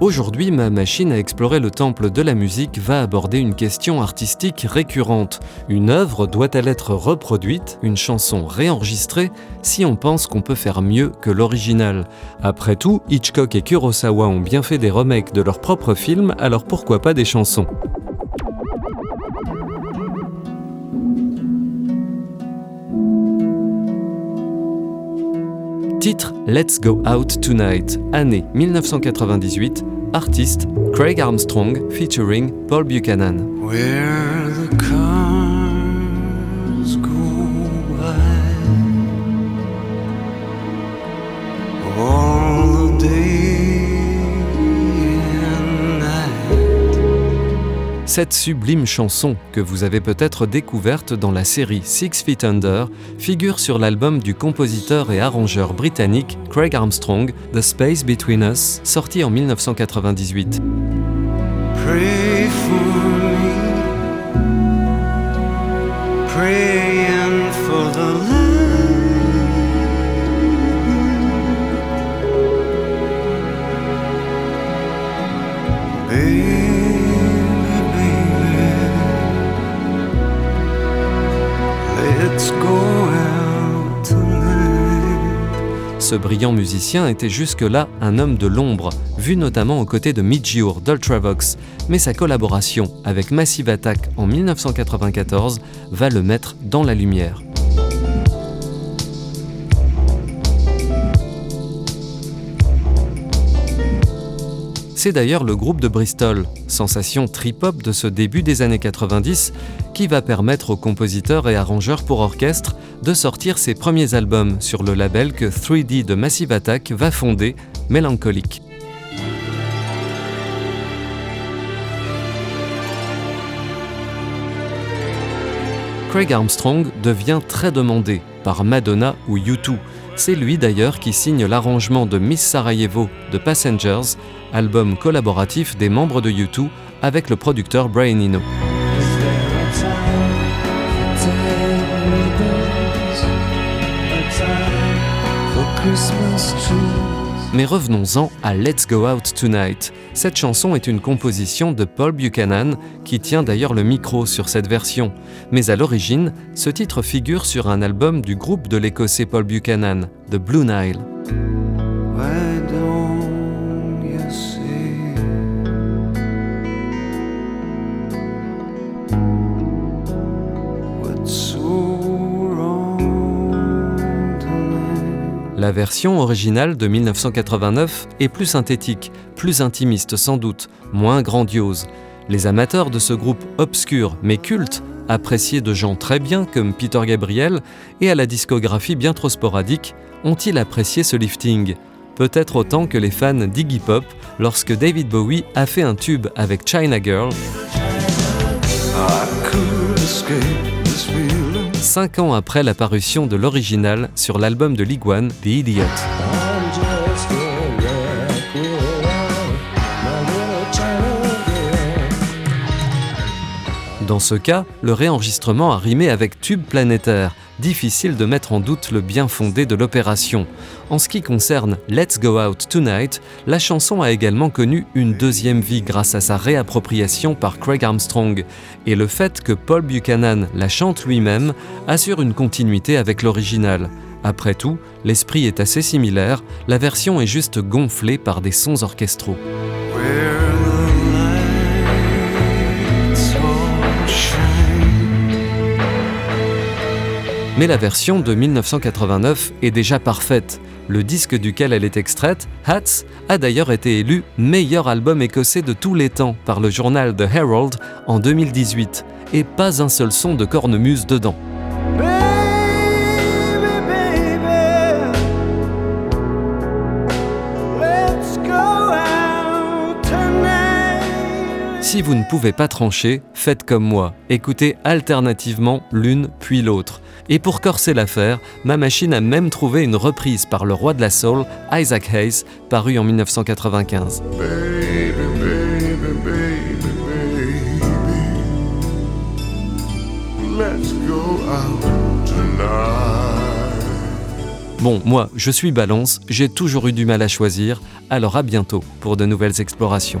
Aujourd'hui, ma machine à explorer le temple de la musique va aborder une question artistique récurrente. Une œuvre doit-elle être reproduite, une chanson réenregistrée, si on pense qu'on peut faire mieux que l'original? Après tout, Hitchcock et Kurosawa ont bien fait des remakes de leurs propres films, alors pourquoi pas des chansons? Titre Let's Go Out Tonight, année 1998, artiste Craig Armstrong featuring Paul Buchanan. Cette sublime chanson, que vous avez peut-être découverte dans la série Six Feet Under, figure sur l'album du compositeur et arrangeur britannique Craig Armstrong, The Space Between Us, sorti en 1998. Pray for me, praying for the light. Baby, Ce brillant musicien était jusque-là un homme de l'ombre, vu notamment aux côtés de Midge d'Ultravox, mais sa collaboration avec Massive Attack en 1994 va le mettre dans la lumière. C'est d'ailleurs le groupe de Bristol, sensation trip-hop de ce début des années 90, qui va permettre aux compositeurs et arrangeurs pour orchestre de sortir ses premiers albums sur le label que 3D de Massive Attack va fonder, Mélancolique. Craig Armstrong devient très demandé par Madonna ou U2. C'est lui d'ailleurs qui signe l'arrangement de Miss Sarajevo de Passengers, album collaboratif des membres de U2 avec le producteur Brian Eno. Mais revenons-en à Let's Go Out Tonight. Cette chanson est une composition de Paul Buchanan, qui tient d'ailleurs le micro sur cette version. Mais à l'origine, ce titre figure sur un album du groupe de l'écossais Paul Buchanan, The Blue Nile. La version originale de 1989 est plus synthétique, plus intimiste sans doute, moins grandiose. Les amateurs de ce groupe obscur mais culte, apprécié de gens très bien comme Peter Gabriel et à la discographie bien trop sporadique, ont-ils apprécié ce lifting? Peut-être autant que les fans d'Iggy Pop lorsque David Bowie a fait un tube avec China Girl. Cinq ans après la parution de l'original sur l'album de League One, The Idiot. Dans ce cas, le réenregistrement a rimé avec tube planétaire, difficile de mettre en doute le bien fondé de l'opération. En ce qui concerne Let's Go Out Tonight, la chanson a également connu une deuxième vie grâce à sa réappropriation par Craig Armstrong, et le fait que Paul Buchanan la chante lui-même assure une continuité avec l'original. Après tout, l'esprit est assez similaire, la version est juste gonflée par des sons orchestraux. Mais la version de 1989 est déjà parfaite. Le disque duquel elle est extraite, Hats, a d'ailleurs été élu meilleur album écossais de tous les temps par le journal The Herald en 2018, et pas un seul son de cornemuse dedans. Si vous ne pouvez pas trancher, faites comme moi, écoutez alternativement l'une puis l'autre. Et pour corser l'affaire, ma machine a même trouvé une reprise par le roi de la soul, Isaac Hayes, paru en 1995. Baby, baby, baby, baby. Let's go out tonight. Bon, moi, je suis balance, j'ai toujours eu du mal à choisir, alors à bientôt pour de nouvelles explorations.